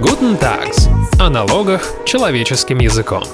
Guten Tags. О налогах человеческим языком.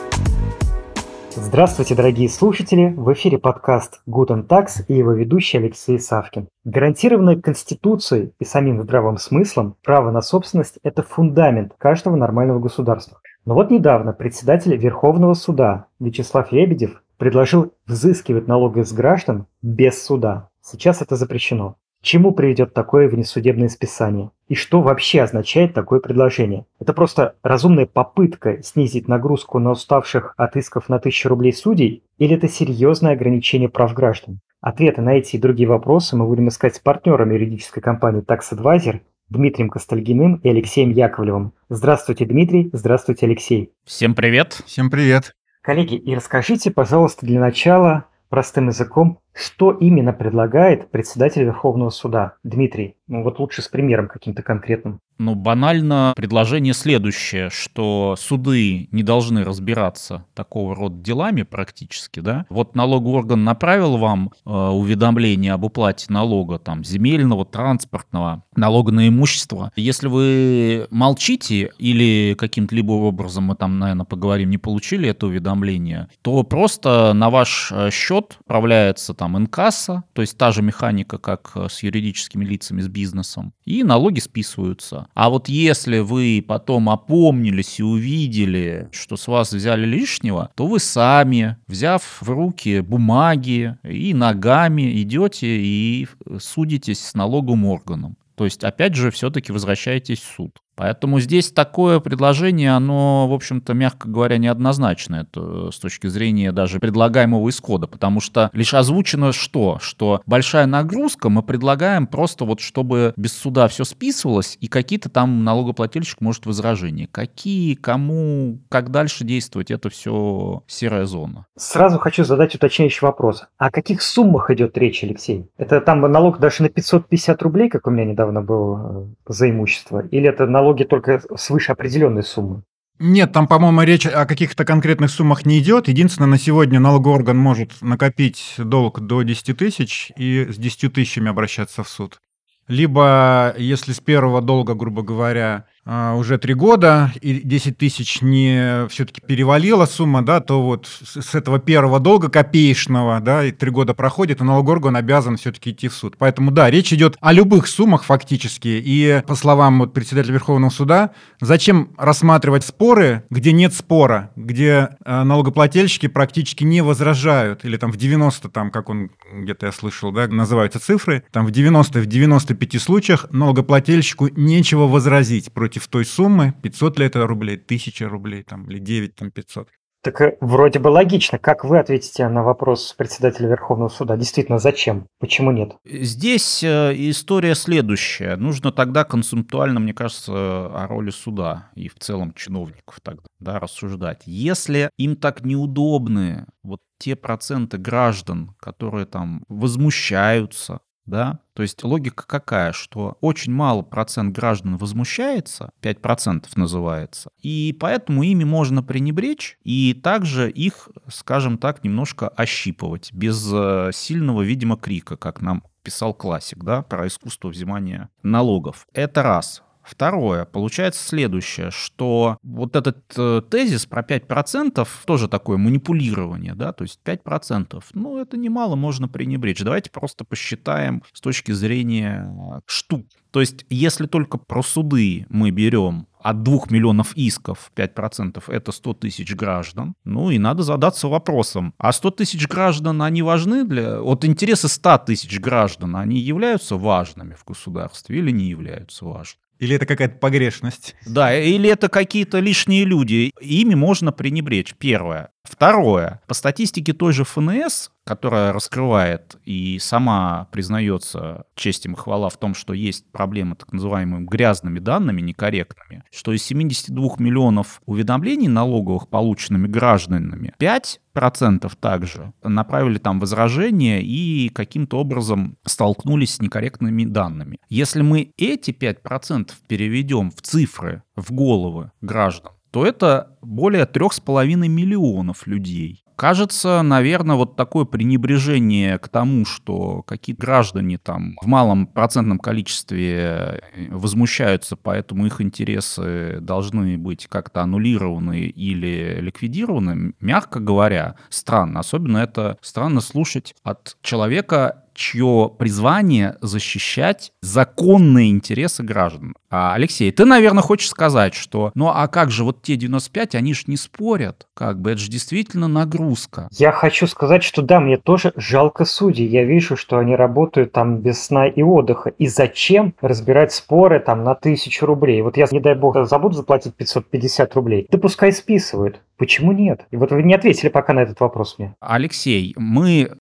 Здравствуйте, дорогие слушатели! В эфире подкаст Guten Tax и его ведущий Алексей Савкин. Гарантированное Конституцией и самим здравым смыслом право на собственность – это фундамент каждого нормального государства. Но вот недавно председатель Верховного суда Вячеслав Лебедев предложил взыскивать налоги с граждан без суда. Сейчас это запрещено чему приведет такое внесудебное списание? И что вообще означает такое предложение? Это просто разумная попытка снизить нагрузку на уставших от исков на тысячу рублей судей? Или это серьезное ограничение прав граждан? Ответы на эти и другие вопросы мы будем искать с партнерами юридической компании Tax Advisor, Дмитрием Костальгиным и Алексеем Яковлевым. Здравствуйте, Дмитрий. Здравствуйте, Алексей. Всем привет. Всем привет. Коллеги, и расскажите, пожалуйста, для начала простым языком, что именно предлагает председатель Верховного суда Дмитрий? Ну вот лучше с примером каким-то конкретным. Ну, банально предложение следующее, что суды не должны разбираться такого рода делами практически, да. Вот налоговый орган направил вам э, уведомление об уплате налога, там, земельного, транспортного, налога на имущество. Если вы молчите или каким-то либо образом, мы там, наверное, поговорим, не получили это уведомление, то просто на ваш э, счет отправляется там инкасса, то есть та же механика, как э, с юридическими лицами, с бизнесом, и налоги списываются. А вот если вы потом опомнились и увидели, что с вас взяли лишнего, то вы сами, взяв в руки бумаги и ногами, идете и судитесь с налоговым органом. То есть, опять же, все-таки возвращаетесь в суд. Поэтому здесь такое предложение, оно, в общем-то, мягко говоря, неоднозначно это с точки зрения даже предлагаемого исхода, потому что лишь озвучено что? Что большая нагрузка, мы предлагаем просто вот, чтобы без суда все списывалось, и какие-то там налогоплательщик может возражения. Какие, кому, как дальше действовать, это все серая зона. Сразу хочу задать уточняющий вопрос. О каких суммах идет речь, Алексей? Это там налог даже на 550 рублей, как у меня недавно был э, за имущество, или это налог налоги только свыше определенной суммы. Нет, там, по-моему, речь о каких-то конкретных суммах не идет. Единственное, на сегодня налоговый орган может накопить долг до 10 тысяч и с 10 тысячами обращаться в суд. Либо, если с первого долга, грубо говоря, а, уже три года, и 10 тысяч не все-таки перевалила сумма, да, то вот с этого первого долга копеечного, да, и три года проходит, и налогорган обязан все-таки идти в суд. Поэтому, да, речь идет о любых суммах фактически, и по словам вот председателя Верховного суда, зачем рассматривать споры, где нет спора, где э, налогоплательщики практически не возражают, или там в 90, там, как он где-то я слышал, да, называются цифры, там в 90 в 95 случаях налогоплательщику нечего возразить против против той суммы, 500 ли это рублей, 1000 рублей там, или 9 там 500. Так э, вроде бы логично. Как вы ответите на вопрос председателя Верховного суда? Действительно, зачем? Почему нет? Здесь э, история следующая. Нужно тогда концептуально, мне кажется, о роли суда и в целом чиновников тогда да, рассуждать. Если им так неудобны вот те проценты граждан, которые там возмущаются, да, то есть логика какая, что очень мало процент граждан возмущается, 5% называется, и поэтому ими можно пренебречь и также их, скажем так, немножко ощипывать без э, сильного, видимо, крика, как нам писал классик, да, про искусство взимания налогов. Это раз. Второе, получается следующее, что вот этот э, тезис про 5% тоже такое манипулирование, да, то есть 5%, ну, это немало можно пренебречь. Давайте просто посчитаем с точки зрения э, штук. То есть, если только про суды мы берем от 2 миллионов исков 5% это 100 тысяч граждан. Ну и надо задаться вопросом, а 100 тысяч граждан, они важны для... Вот интересы 100 тысяч граждан, они являются важными в государстве или не являются важными? Или это какая-то погрешность? Да, или это какие-то лишние люди. Ими можно пренебречь, первое. Второе. По статистике той же ФНС, которая раскрывает и сама признается честь им и хвала в том, что есть проблемы так называемыми грязными данными, некорректными, что из 72 миллионов уведомлений налоговых, полученными гражданами, 5% также направили там возражения и каким-то образом столкнулись с некорректными данными. Если мы эти 5% переведем в цифры, в головы граждан, то это более трех с половиной миллионов людей. Кажется, наверное, вот такое пренебрежение к тому, что какие-то граждане там в малом процентном количестве э, возмущаются, поэтому их интересы должны быть как-то аннулированы или ликвидированы, мягко говоря, странно. Особенно это странно слушать от человека, чье призвание защищать законные интересы граждан. А, Алексей, ты, наверное, хочешь сказать, что ну а как же вот те 95, они же не спорят, как бы это же действительно нагрузка. Я хочу сказать, что да, мне тоже жалко судей. Я вижу, что они работают там без сна и отдыха. И зачем разбирать споры там на тысячу рублей? Вот я, не дай бог, забуду заплатить 550 рублей. Да пускай списывают. Почему нет? И вот вы не ответили пока на этот вопрос мне. Алексей, мы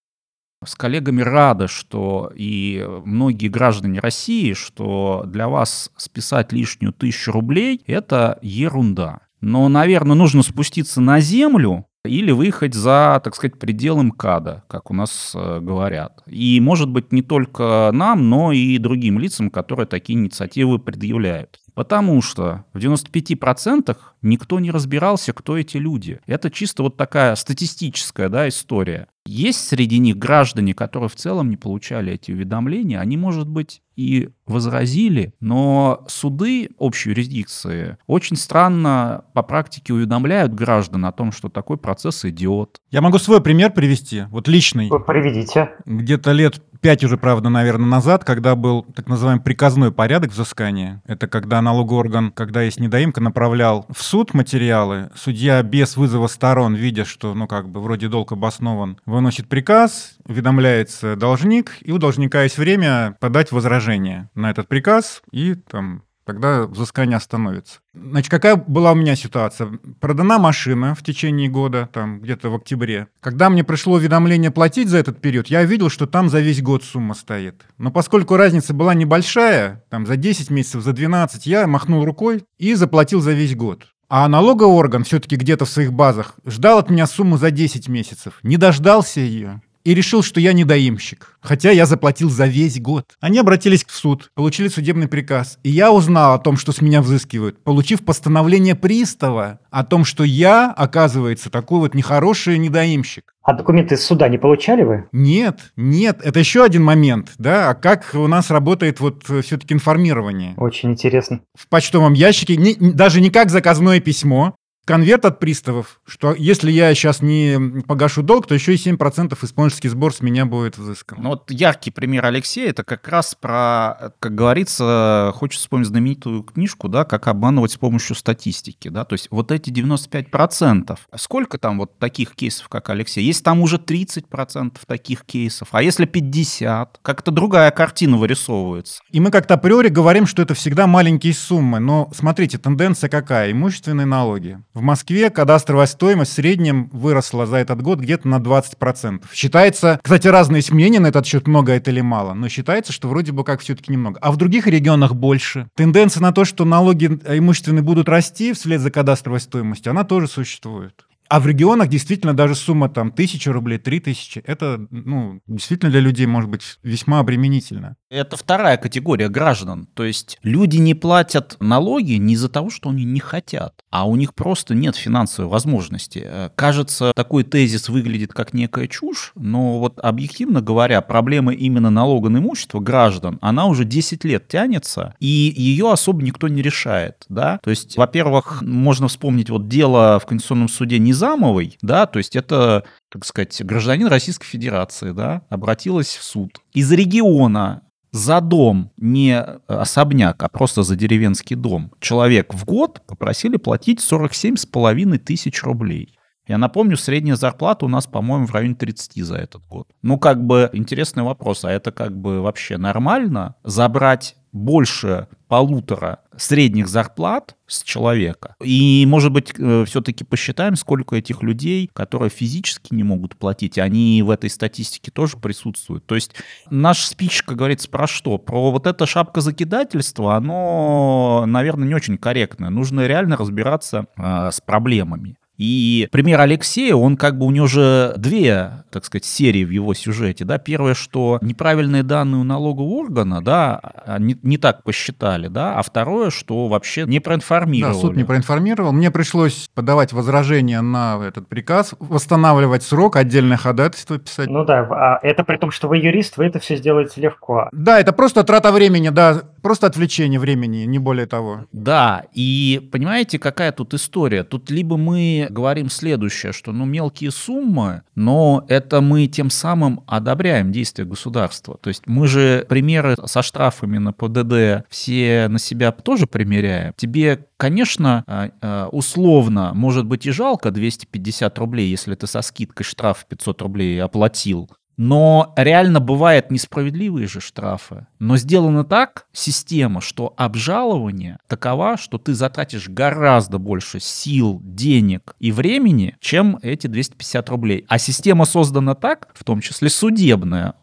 с коллегами рады, что и многие граждане России, что для вас списать лишнюю тысячу рублей – это ерунда. Но, наверное, нужно спуститься на землю или выехать за, так сказать, пределы МКАДа, как у нас э, говорят. И, может быть, не только нам, но и другим лицам, которые такие инициативы предъявляют. Потому что в 95% никто не разбирался, кто эти люди. Это чисто вот такая статистическая да, история. Есть среди них граждане, которые в целом не получали эти уведомления. Они, может быть, и возразили, но суды общей юрисдикции очень странно по практике уведомляют граждан о том, что такой процесс идет. Я могу свой пример привести, вот личный. Вы приведите. Где-то лет пять уже, правда, наверное, назад, когда был так называемый приказной порядок взыскания. Это когда налоговый орган, когда есть недоимка, направлял в суд материалы. Судья без вызова сторон, видя, что, ну, как бы, вроде долг обоснован, выносит приказ, уведомляется должник, и у должника есть время подать возражение на этот приказ, и там тогда взыскание остановится. Значит, какая была у меня ситуация? Продана машина в течение года, там где-то в октябре. Когда мне пришло уведомление платить за этот период, я видел, что там за весь год сумма стоит. Но поскольку разница была небольшая, там за 10 месяцев, за 12, я махнул рукой и заплатил за весь год. А налоговый орган все-таки где-то в своих базах ждал от меня сумму за 10 месяцев. Не дождался ее и решил, что я недоимщик, хотя я заплатил за весь год. Они обратились в суд, получили судебный приказ, и я узнал о том, что с меня взыскивают, получив постановление пристава о том, что я, оказывается, такой вот нехороший недоимщик. А документы из суда не получали вы? Нет, нет, это еще один момент, да, а как у нас работает вот э, все-таки информирование? Очень интересно. В почтовом ящике, не, даже не как заказное письмо, конверт от приставов, что если я сейчас не погашу долг, то еще и 7% исполнительский сбор с меня будет взыскан. Ну вот яркий пример Алексея, это как раз про, как говорится, хочется вспомнить знаменитую книжку, да, как обманывать с помощью статистики, да, то есть вот эти 95%, сколько там вот таких кейсов, как Алексей, есть там уже 30% таких кейсов, а если 50, как-то другая картина вырисовывается. И мы как-то априори говорим, что это всегда маленькие суммы, но смотрите, тенденция какая? Имущественные налоги. В Москве кадастровая стоимость в среднем выросла за этот год где-то на 20%. Считается, кстати, разные есть мнения на этот счет, много это или мало, но считается, что вроде бы как все-таки немного. А в других регионах больше. Тенденция на то, что налоги имущественные будут расти вслед за кадастровой стоимостью, она тоже существует. А в регионах действительно даже сумма там тысяча рублей, три тысячи, это ну, действительно для людей может быть весьма обременительно. Это вторая категория граждан. То есть люди не платят налоги не из-за того, что они не хотят, а у них просто нет финансовой возможности. Э, кажется, такой тезис выглядит как некая чушь, но вот объективно говоря, проблема именно налога на имущество граждан, она уже 10 лет тянется, и ее особо никто не решает. Да? То есть, во-первых, можно вспомнить вот дело в Конституционном суде Низамовой, да, то есть это так сказать, гражданин Российской Федерации, да, обратилась в суд. Из региона за дом, не особняк, а просто за деревенский дом, человек в год попросили платить 47,5 тысяч рублей. Я напомню, средняя зарплата у нас, по-моему, в районе 30 за этот год. Ну, как бы интересный вопрос, а это как бы вообще нормально забрать больше полутора средних зарплат с человека. И, может быть, э, все-таки посчитаем, сколько этих людей, которые физически не могут платить, они в этой статистике тоже присутствуют. То есть наш спич, как говорится, про что? Про вот это шапка закидательства, оно, наверное, не очень корректное. Нужно реально разбираться э, с проблемами. И пример Алексея, он как бы у него же две, так сказать, серии в его сюжете, да. Первое, что неправильные данные у налогового органа, да, не, не так посчитали, да, а второе, что вообще не проинформировали. Да, суд не проинформировал. Мне пришлось подавать возражение на этот приказ, восстанавливать срок, отдельное ходатайство писать. Ну да, а это при том, что вы юрист, вы это все сделаете легко. Да, это просто трата времени, да, просто отвлечение времени, не более того. Да, и понимаете, какая тут история? Тут либо мы говорим следующее, что ну мелкие суммы, но это мы тем самым одобряем действия государства. То есть мы же примеры со штрафами на ПДД все на себя тоже примеряем. Тебе, конечно, а, а, условно, может быть и жалко 250 рублей, если ты со скидкой штраф 500 рублей оплатил, но реально бывают несправедливые же штрафы. Но сделано так, система, что обжалование такова, что ты затратишь гораздо больше сил, денег и времени, чем эти 250 рублей. А система создана так, в том числе судебная,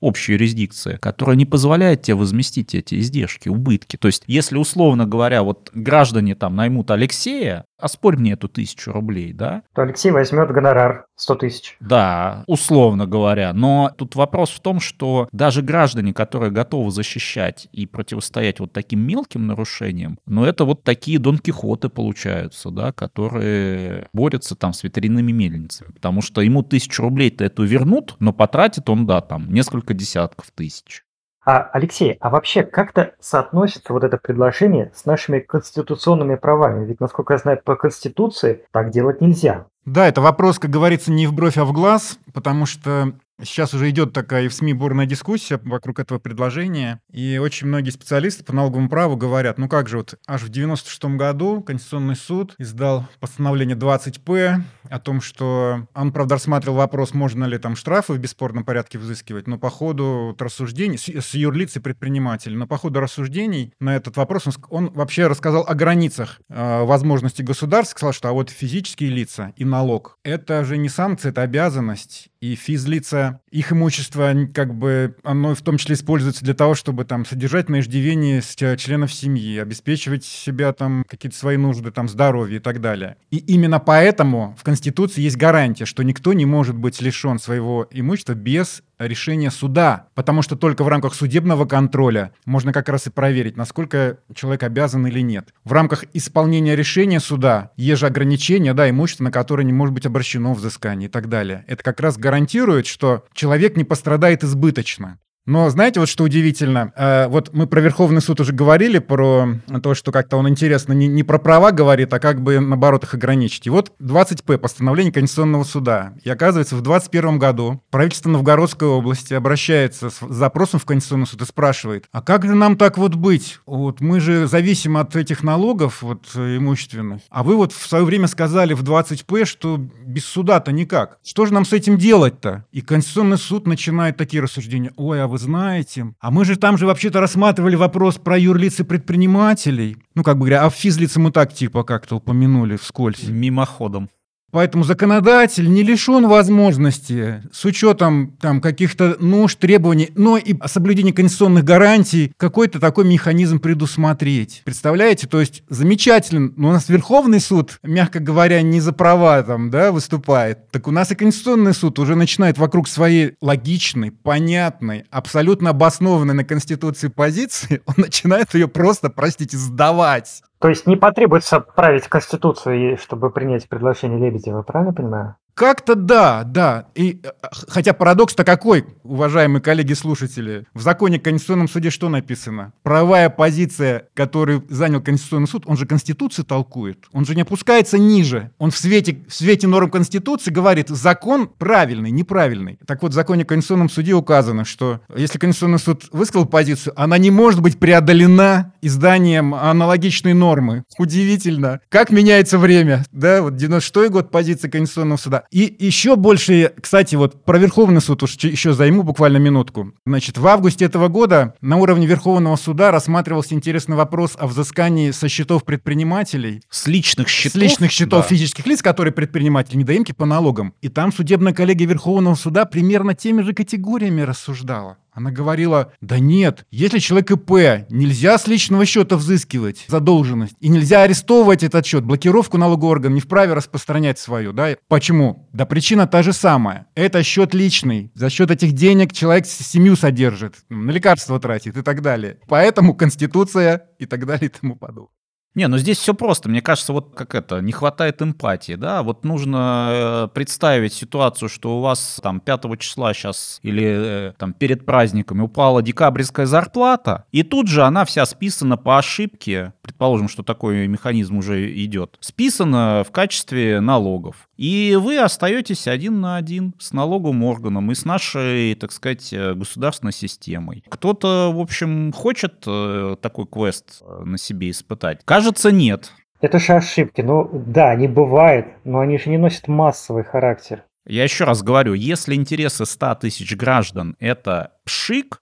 общей юрисдикции, которая не позволяет тебе возместить эти издержки, убытки. То есть, если, условно говоря, вот граждане там наймут Алексея, оспорь мне эту тысячу рублей, да? То Алексей возьмет гонорар 100 тысяч. Да, условно говоря. Но тут вопрос в том, что даже граждане, которые готовы защищать и противостоять вот таким мелким нарушениям, но ну, это вот такие Дон Кихоты получаются, да, которые борются там с ветряными мельницами. Потому что ему тысячу рублей-то эту вернут, но потратит он, да, там несколько десятков тысяч. А, Алексей, а вообще как-то соотносится вот это предложение с нашими конституционными правами? Ведь, насколько я знаю, по Конституции так делать нельзя. Да, это вопрос, как говорится, не в бровь, а в глаз, потому что Сейчас уже идет такая и в СМИ бурная дискуссия вокруг этого предложения, и очень многие специалисты по налоговому праву говорят, ну как же, вот аж в 96 году Конституционный суд издал постановление 20П о том, что он, правда, рассматривал вопрос, можно ли там штрафы в бесспорном порядке взыскивать, но по ходу рассуждений, с, с юрлиц и предпринимателей, но по ходу рассуждений на этот вопрос он, он вообще рассказал о границах э, возможностей государств, сказал, что а вот физические лица и налог — это же не санкция, это обязанность, и физлица, их имущество, как бы, оно в том числе используется для того, чтобы там содержать на иждивении членов семьи, обеспечивать себя там какие-то свои нужды, там здоровье и так далее. И именно поэтому в Конституции есть гарантия, что никто не может быть лишен своего имущества без решения суда, потому что только в рамках судебного контроля можно как раз и проверить, насколько человек обязан или нет. В рамках исполнения решения суда есть же ограничения, да, имущество, на которое не может быть обращено взыскание и так далее. Это как раз гарантирует, что человек не пострадает избыточно. Но знаете, вот что удивительно? Э, вот мы про Верховный суд уже говорили, про то, что как-то он интересно не, не про права говорит, а как бы наоборот их ограничить. И вот 20П, постановление Конституционного суда. И оказывается, в 2021 году правительство Новгородской области обращается с запросом в Конституционный суд и спрашивает, а как же нам так вот быть? Вот мы же зависим от этих налогов вот имущественных. А вы вот в свое время сказали в 20П, что без суда-то никак. Что же нам с этим делать-то? И Конституционный суд начинает такие рассуждения. Ой, а вы вы знаете. А мы же там же вообще-то рассматривали вопрос про юрлицы предпринимателей. Ну, как бы говоря, а физлицы мы так типа как-то упомянули вскользь. Мимоходом. Поэтому законодатель не лишен возможности с учетом там, каких-то нужд, требований, но и соблюдения конституционных гарантий какой-то такой механизм предусмотреть. Представляете? То есть замечательно, но у нас Верховный суд, мягко говоря, не за права там, да, выступает. Так у нас и Конституционный суд уже начинает вокруг своей логичной, понятной, абсолютно обоснованной на Конституции позиции, он начинает ее просто, простите, сдавать. То есть не потребуется править Конституцию, чтобы принять предложение Лебедева, правильно понимаю? Как-то да, да. И, э, хотя парадокс-то какой, уважаемые коллеги-слушатели? В законе о Конституционном суде что написано? Правая позиция, которую занял Конституционный суд, он же Конституцию толкует. Он же не опускается ниже. Он в свете, в свете норм Конституции говорит, закон правильный, неправильный. Так вот, в законе о Конституционном суде указано, что если Конституционный суд высказал позицию, она не может быть преодолена изданием аналогичной нормы. Удивительно. Как меняется время? Да, вот 96 год позиция Конституционного суда. И еще больше, кстати, вот про Верховный суд уж еще займу буквально минутку. Значит, в августе этого года на уровне Верховного суда рассматривался интересный вопрос о взыскании со счетов предпринимателей. С личных счетов? С личных счетов да. физических лиц, которые предприниматели, недоимки по налогам. И там судебная коллегия Верховного суда примерно теми же категориями рассуждала. Она говорила, да нет, если человек ИП, нельзя с личного счета взыскивать задолженность, и нельзя арестовывать этот счет, блокировку налогового органа не вправе распространять свою, да? Почему? Да причина та же самая. Это счет личный. За счет этих денег человек семью содержит, на лекарства тратит и так далее. Поэтому Конституция и так далее и тому подобное. Не, ну здесь все просто. Мне кажется, вот как это, не хватает эмпатии, да? Вот нужно э, представить ситуацию, что у вас там 5 числа сейчас или э, там перед праздниками упала декабрьская зарплата, и тут же она вся списана по ошибке, предположим, что такой механизм уже идет, списана в качестве налогов. И вы остаетесь один на один с налоговым органом и с нашей, так сказать, э, государственной системой. Кто-то, в общем, хочет такой квест на себе испытать. Кажется, Кажется, нет. Это же ошибки. Ну да, они бывают, но они же не носят массовый характер. Я еще раз говорю, если интересы 100 тысяч граждан — это пшик,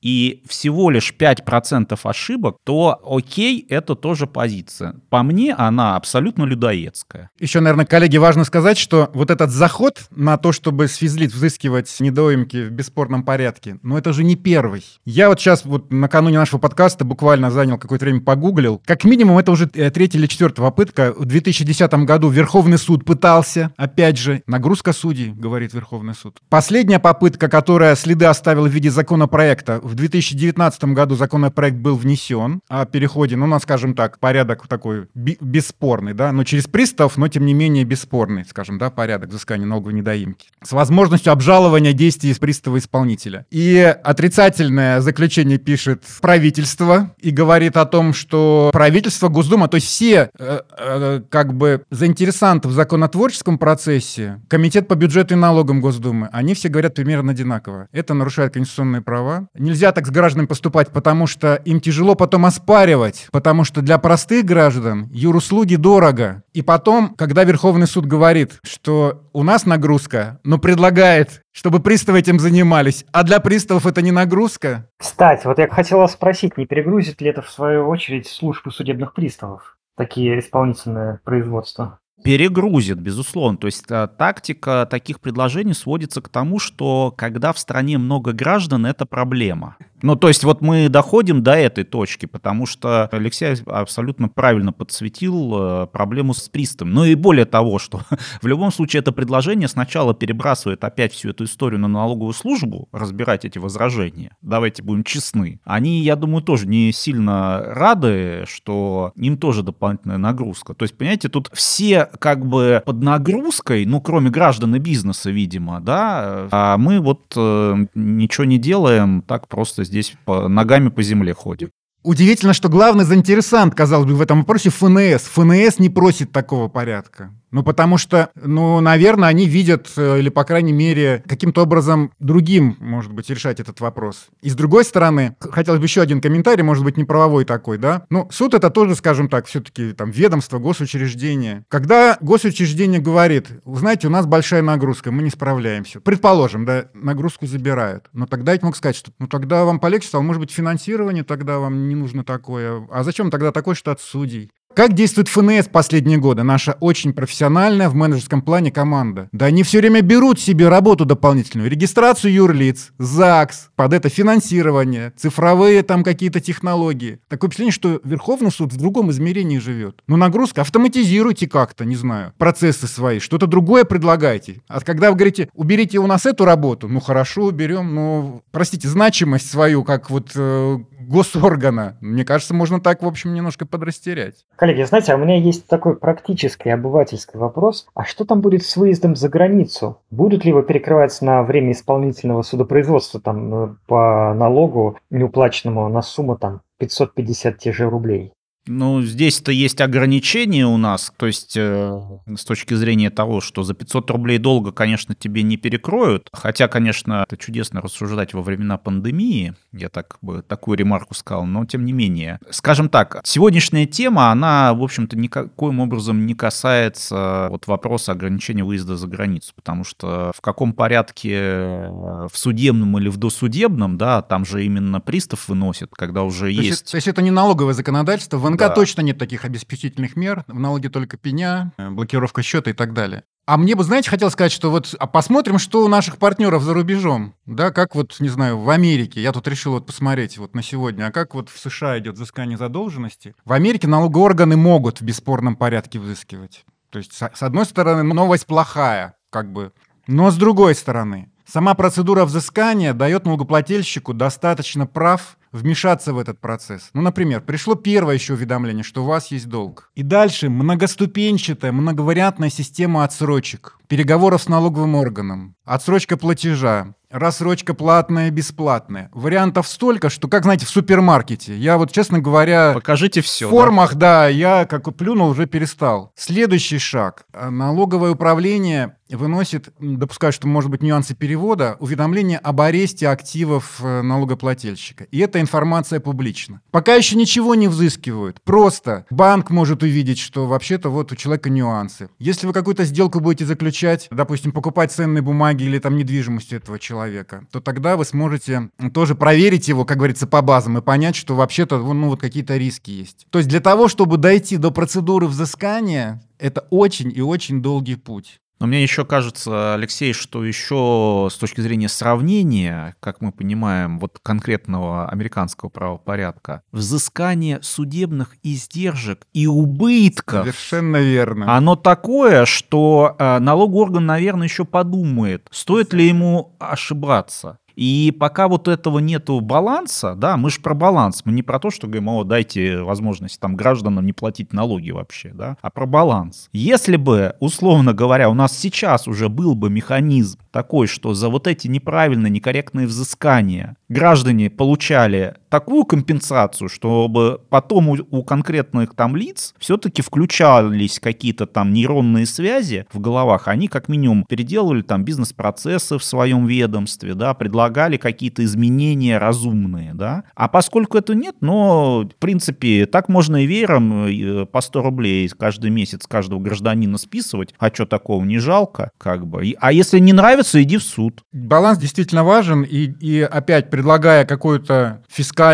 и всего лишь 5% ошибок, то окей, это тоже позиция. По мне, она абсолютно людоедская. Еще, наверное, коллеги, важно сказать, что вот этот заход на то, чтобы с взыскивать недоимки в бесспорном порядке, ну это же не первый. Я вот сейчас вот накануне нашего подкаста буквально занял какое-то время погуглил. Как минимум, это уже э, третья или четвертая попытка. В 2010 году Верховный суд пытался, опять же, нагрузка судей, говорит Верховный суд. Последняя попытка, которая следы оставила в виде законопроекта в 2019 году законопроект был внесен о переходе, ну, на, скажем так, порядок такой бесспорный, да, но через пристав, но тем не менее бесспорный, скажем, да, порядок взыскания налоговой недоимки. С возможностью обжалования действий пристава исполнителя. И отрицательное заключение пишет правительство и говорит о том, что правительство, Госдума, то есть все э, э, как бы заинтересанты в законотворческом процессе, Комитет по бюджету и налогам Госдумы, они все говорят примерно одинаково. Это нарушает конституционные права. Нельзя нельзя так с гражданами поступать, потому что им тяжело потом оспаривать, потому что для простых граждан юруслуги дорого. И потом, когда Верховный суд говорит, что у нас нагрузка, но предлагает, чтобы приставы этим занимались, а для приставов это не нагрузка. Кстати, вот я хотела спросить, не перегрузит ли это в свою очередь службу судебных приставов? Такие исполнительные производства перегрузит, безусловно. То есть а, тактика таких предложений сводится к тому, что когда в стране много граждан, это проблема. Ну, то есть вот мы доходим до этой точки, потому что Алексей абсолютно правильно подсветил э, проблему с пристом. Ну и более того, что в любом случае это предложение сначала перебрасывает опять всю эту историю на налоговую службу, разбирать эти возражения. Давайте будем честны. Они, я думаю, тоже не сильно рады, что им тоже дополнительная нагрузка. То есть, понимаете, тут все как бы под нагрузкой, ну, кроме граждан и бизнеса, видимо, да, а мы вот э, ничего не делаем, так просто здесь по, ногами по земле ходим. Удивительно, что главный заинтересант, казалось бы, в этом вопросе ФНС. ФНС не просит такого порядка. Ну, потому что, ну, наверное, они видят, э, или, по крайней мере, каким-то образом другим, может быть, решать этот вопрос. И с другой стороны, хотелось бы еще один комментарий, может быть, не правовой такой, да? Ну, суд это тоже, скажем так, все-таки там ведомство, госучреждение. Когда госучреждение говорит, знаете, у нас большая нагрузка, мы не справляемся. Предположим, да, нагрузку забирают. Но тогда я мог сказать, что ну тогда вам полегче стало, может быть, финансирование тогда вам не нужно такое. А зачем тогда такой штат судей? Как действует ФНС последние годы? Наша очень профессиональная в менеджерском плане команда. Да они все время берут себе работу дополнительную. Регистрацию юрлиц, ЗАГС, под это финансирование, цифровые там какие-то технологии. Такое впечатление, что Верховный суд в другом измерении живет. Ну, нагрузка, автоматизируйте как-то, не знаю, процессы свои, что-то другое предлагайте. А когда вы говорите, уберите у нас эту работу, ну, хорошо, уберем, но, простите, значимость свою, как вот э, госоргана, мне кажется, можно так, в общем, немножко подрастерять. Коллеги, знаете, а у меня есть такой практический обывательский вопрос. А что там будет с выездом за границу? Будут ли его перекрываться на время исполнительного судопроизводства там э, по налогу неуплаченному на сумму там 550 те же рублей? Ну, здесь-то есть ограничения у нас, то есть э, с точки зрения того, что за 500 рублей долго, конечно, тебе не перекроют, хотя, конечно, это чудесно рассуждать во времена пандемии, я так бы такую ремарку сказал, но тем не менее. Скажем так, сегодняшняя тема, она, в общем-то, никаким образом не касается вот вопроса ограничения выезда за границу, потому что в каком порядке э, в судебном или в досудебном, да, там же именно пристав выносит, когда уже то есть... есть... То есть это не налоговое законодательство, в НК да. точно нет таких обеспечительных мер, в налоге только пеня, э, блокировка счета и так далее. А мне бы, знаете, хотел сказать, что вот а посмотрим, что у наших партнеров за рубежом. Да, как вот, не знаю, в Америке. Я тут решил вот посмотреть вот на сегодня. А как вот в США идет взыскание задолженности? В Америке налоговые органы могут в бесспорном порядке взыскивать. То есть, с одной стороны, новость плохая, как бы. Но с другой стороны, сама процедура взыскания дает налогоплательщику достаточно прав вмешаться в этот процесс. Ну, например, пришло первое еще уведомление, что у вас есть долг. И дальше многоступенчатая, многовариантная система отсрочек, переговоров с налоговым органом, отсрочка платежа, рассрочка платная, бесплатная. Вариантов столько, что, как знаете, в супермаркете. Я вот, честно говоря... Покажите все. В формах, да, да я как плюнул, уже перестал. Следующий шаг. Налоговое управление выносит, допускаю, что может быть нюансы перевода, уведомление об аресте активов э, налогоплательщика. И эта информация публична. Пока еще ничего не взыскивают. Просто банк может увидеть, что вообще-то вот у человека нюансы. Если вы какую-то сделку будете заключать, допустим, покупать ценные бумаги или там недвижимость этого человека, то тогда вы сможете тоже проверить его, как говорится, по базам и понять, что вообще-то ну, вот какие-то риски есть. То есть для того, чтобы дойти до процедуры взыскания, это очень и очень долгий путь. Но мне еще кажется, Алексей, что еще с точки зрения сравнения, как мы понимаем, вот конкретного американского правопорядка, взыскание судебных издержек и убытков... Совершенно верно. Оно такое, что э, налоговый орган, наверное, еще подумает, стоит ли ему ошибаться. И пока вот этого нету баланса, да, мы же про баланс, мы не про то, что говорим, о, дайте возможность там гражданам не платить налоги вообще, да, а про баланс. Если бы, условно говоря, у нас сейчас уже был бы механизм такой, что за вот эти неправильные, некорректные взыскания граждане получали такую компенсацию, чтобы потом у, у конкретных там лиц все-таки включались какие-то там нейронные связи в головах, они как минимум переделывали там бизнес-процессы в своем ведомстве, да, предлагали какие-то изменения разумные, да. А поскольку это нет, но, в принципе, так можно и веером э, по 100 рублей каждый месяц каждого гражданина списывать, а что такого, не жалко, как бы. А если не нравится, иди в суд. Баланс действительно важен, и, и опять предлагая какую-то фискальную,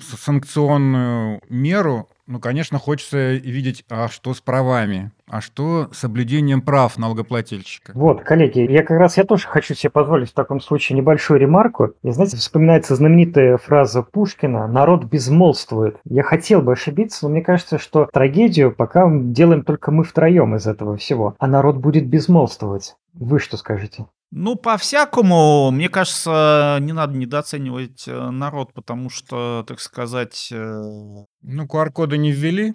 санкционную меру, ну, конечно, хочется видеть, а что с правами, а что с соблюдением прав налогоплательщика. Вот, коллеги, я как раз я тоже хочу себе позволить в таком случае небольшую ремарку. И знаете, вспоминается знаменитая фраза Пушкина «Народ безмолвствует». Я хотел бы ошибиться, но мне кажется, что трагедию пока делаем только мы втроем из этого всего, а народ будет безмолвствовать. Вы что скажете? Ну, по-всякому, мне кажется, не надо недооценивать э, народ, потому что, так сказать... Э, ну, QR-коды не ввели?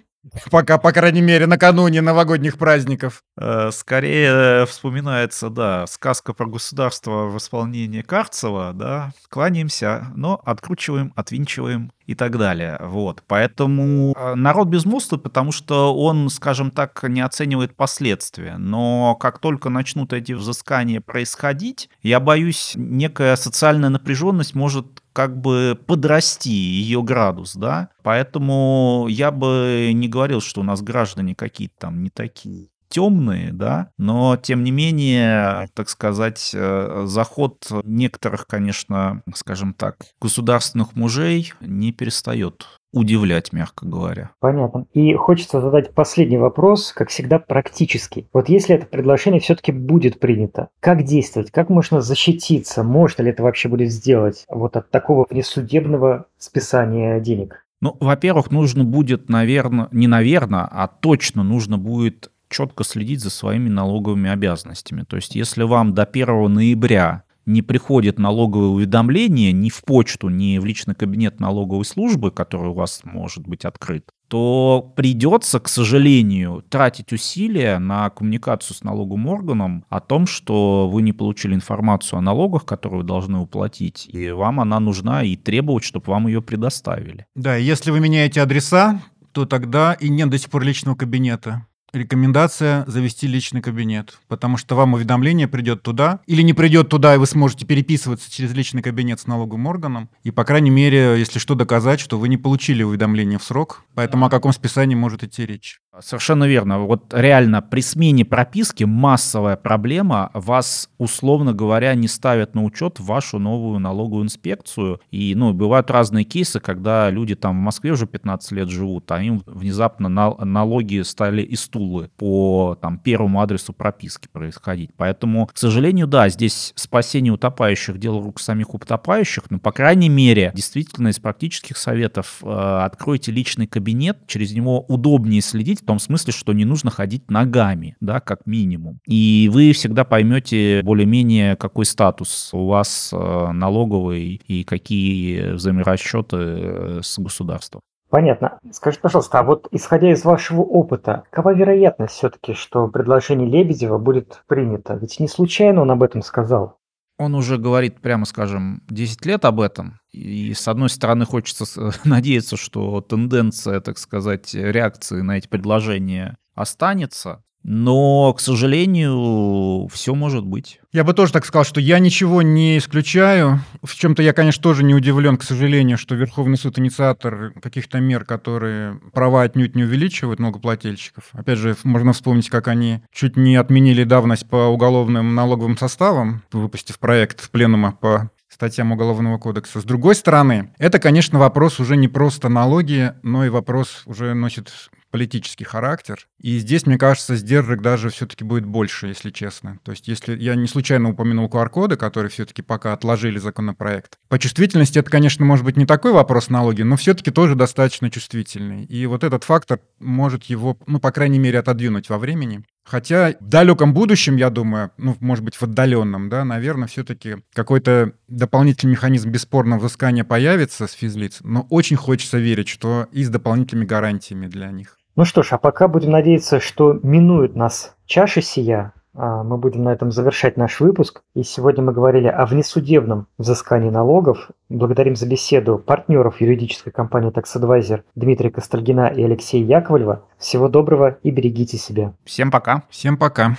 Пока, по крайней мере, накануне новогодних праздников. Э, скорее вспоминается, да, сказка про государство в исполнении Карцева, да, кланяемся, но откручиваем, отвинчиваем и так далее. Вот. Поэтому э, народ безмолвствует, потому что он, скажем так, не оценивает последствия. Но как только начнут эти взыскания происходить, я боюсь, некая социальная напряженность может как бы подрасти ее градус, да. Поэтому я бы не говорил, что у нас граждане какие-то там не такие темные, да, но тем не менее, так сказать, э, заход некоторых, конечно, скажем так, государственных мужей не перестает удивлять, мягко говоря. Понятно. И хочется задать последний вопрос, как всегда, практически. Вот если это предложение все-таки будет принято, как действовать? Как можно защититься? Можно ли это вообще будет сделать вот от такого внесудебного списания денег? Ну, во-первых, нужно будет, наверное, не наверное, а точно нужно будет четко следить за своими налоговыми обязанностями. То есть, если вам до 1 ноября не приходит налоговое уведомление ни в почту, ни в личный кабинет налоговой службы, который у вас может быть открыт, то придется, к сожалению, тратить усилия на коммуникацию с налоговым органом о том, что вы не получили информацию о налогах, которые вы должны уплатить, и вам она нужна, и требовать, чтобы вам ее предоставили. Да, если вы меняете адреса, то тогда и нет до сих пор личного кабинета. Рекомендация завести личный кабинет, потому что вам уведомление придет туда, или не придет туда, и вы сможете переписываться через личный кабинет с налоговым органом, и, по крайней мере, если что, доказать, что вы не получили уведомление в срок, поэтому о каком списании может идти речь. Совершенно верно. Вот реально при смене прописки массовая проблема. Вас, условно говоря, не ставят на учет в вашу новую налоговую инспекцию. И, ну, бывают разные кейсы, когда люди там в Москве уже 15 лет живут, а им внезапно налоги стали и стулы по там, первому адресу прописки происходить. Поэтому, к сожалению, да, здесь спасение утопающих дело рук самих утопающих, но, по крайней мере, действительно из практических советов э, откройте личный кабинет, через него удобнее следить, в том смысле, что не нужно ходить ногами, да, как минимум. И вы всегда поймете более-менее, какой статус у вас э, налоговый и какие взаиморасчеты э, с государством. Понятно. Скажите, пожалуйста, а вот исходя из вашего опыта, какова вероятность все-таки, что предложение Лебедева будет принято? Ведь не случайно он об этом сказал. Он уже говорит, прямо скажем, 10 лет об этом. И с одной стороны хочется надеяться, что тенденция, так сказать, реакции на эти предложения останется. Но, к сожалению, все может быть. Я бы тоже так сказал, что я ничего не исключаю. В чем-то я, конечно, тоже не удивлен, к сожалению, что Верховный суд инициатор каких-то мер, которые права отнюдь не увеличивают многоплательщиков. Опять же, можно вспомнить, как они чуть не отменили давность по уголовным налоговым составам, выпустив проект пленума по статьям Уголовного кодекса. С другой стороны, это, конечно, вопрос уже не просто налоги, но и вопрос уже носит политический характер. И здесь, мне кажется, сдержек даже все-таки будет больше, если честно. То есть, если я не случайно упомянул QR-коды, которые все-таки пока отложили законопроект. По чувствительности это, конечно, может быть не такой вопрос налоги, но все-таки тоже достаточно чувствительный. И вот этот фактор может его, ну, по крайней мере, отодвинуть во времени. Хотя в далеком будущем, я думаю, ну, может быть, в отдаленном, да, наверное, все-таки какой-то дополнительный механизм бесспорного взыскания появится с физлиц, но очень хочется верить, что и с дополнительными гарантиями для них. Ну что ж, а пока будем надеяться, что минует нас чаша сия, а, мы будем на этом завершать наш выпуск. И сегодня мы говорили о внесудебном взыскании налогов. Благодарим за беседу партнеров юридической компании Tax Advisor Дмитрия Костальгина и Алексея Яковлева. Всего доброго и берегите себя. Всем пока. Всем пока.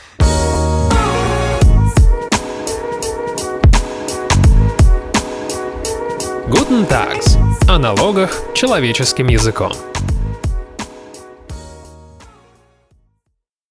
Guten Tags. О налогах человеческим языком.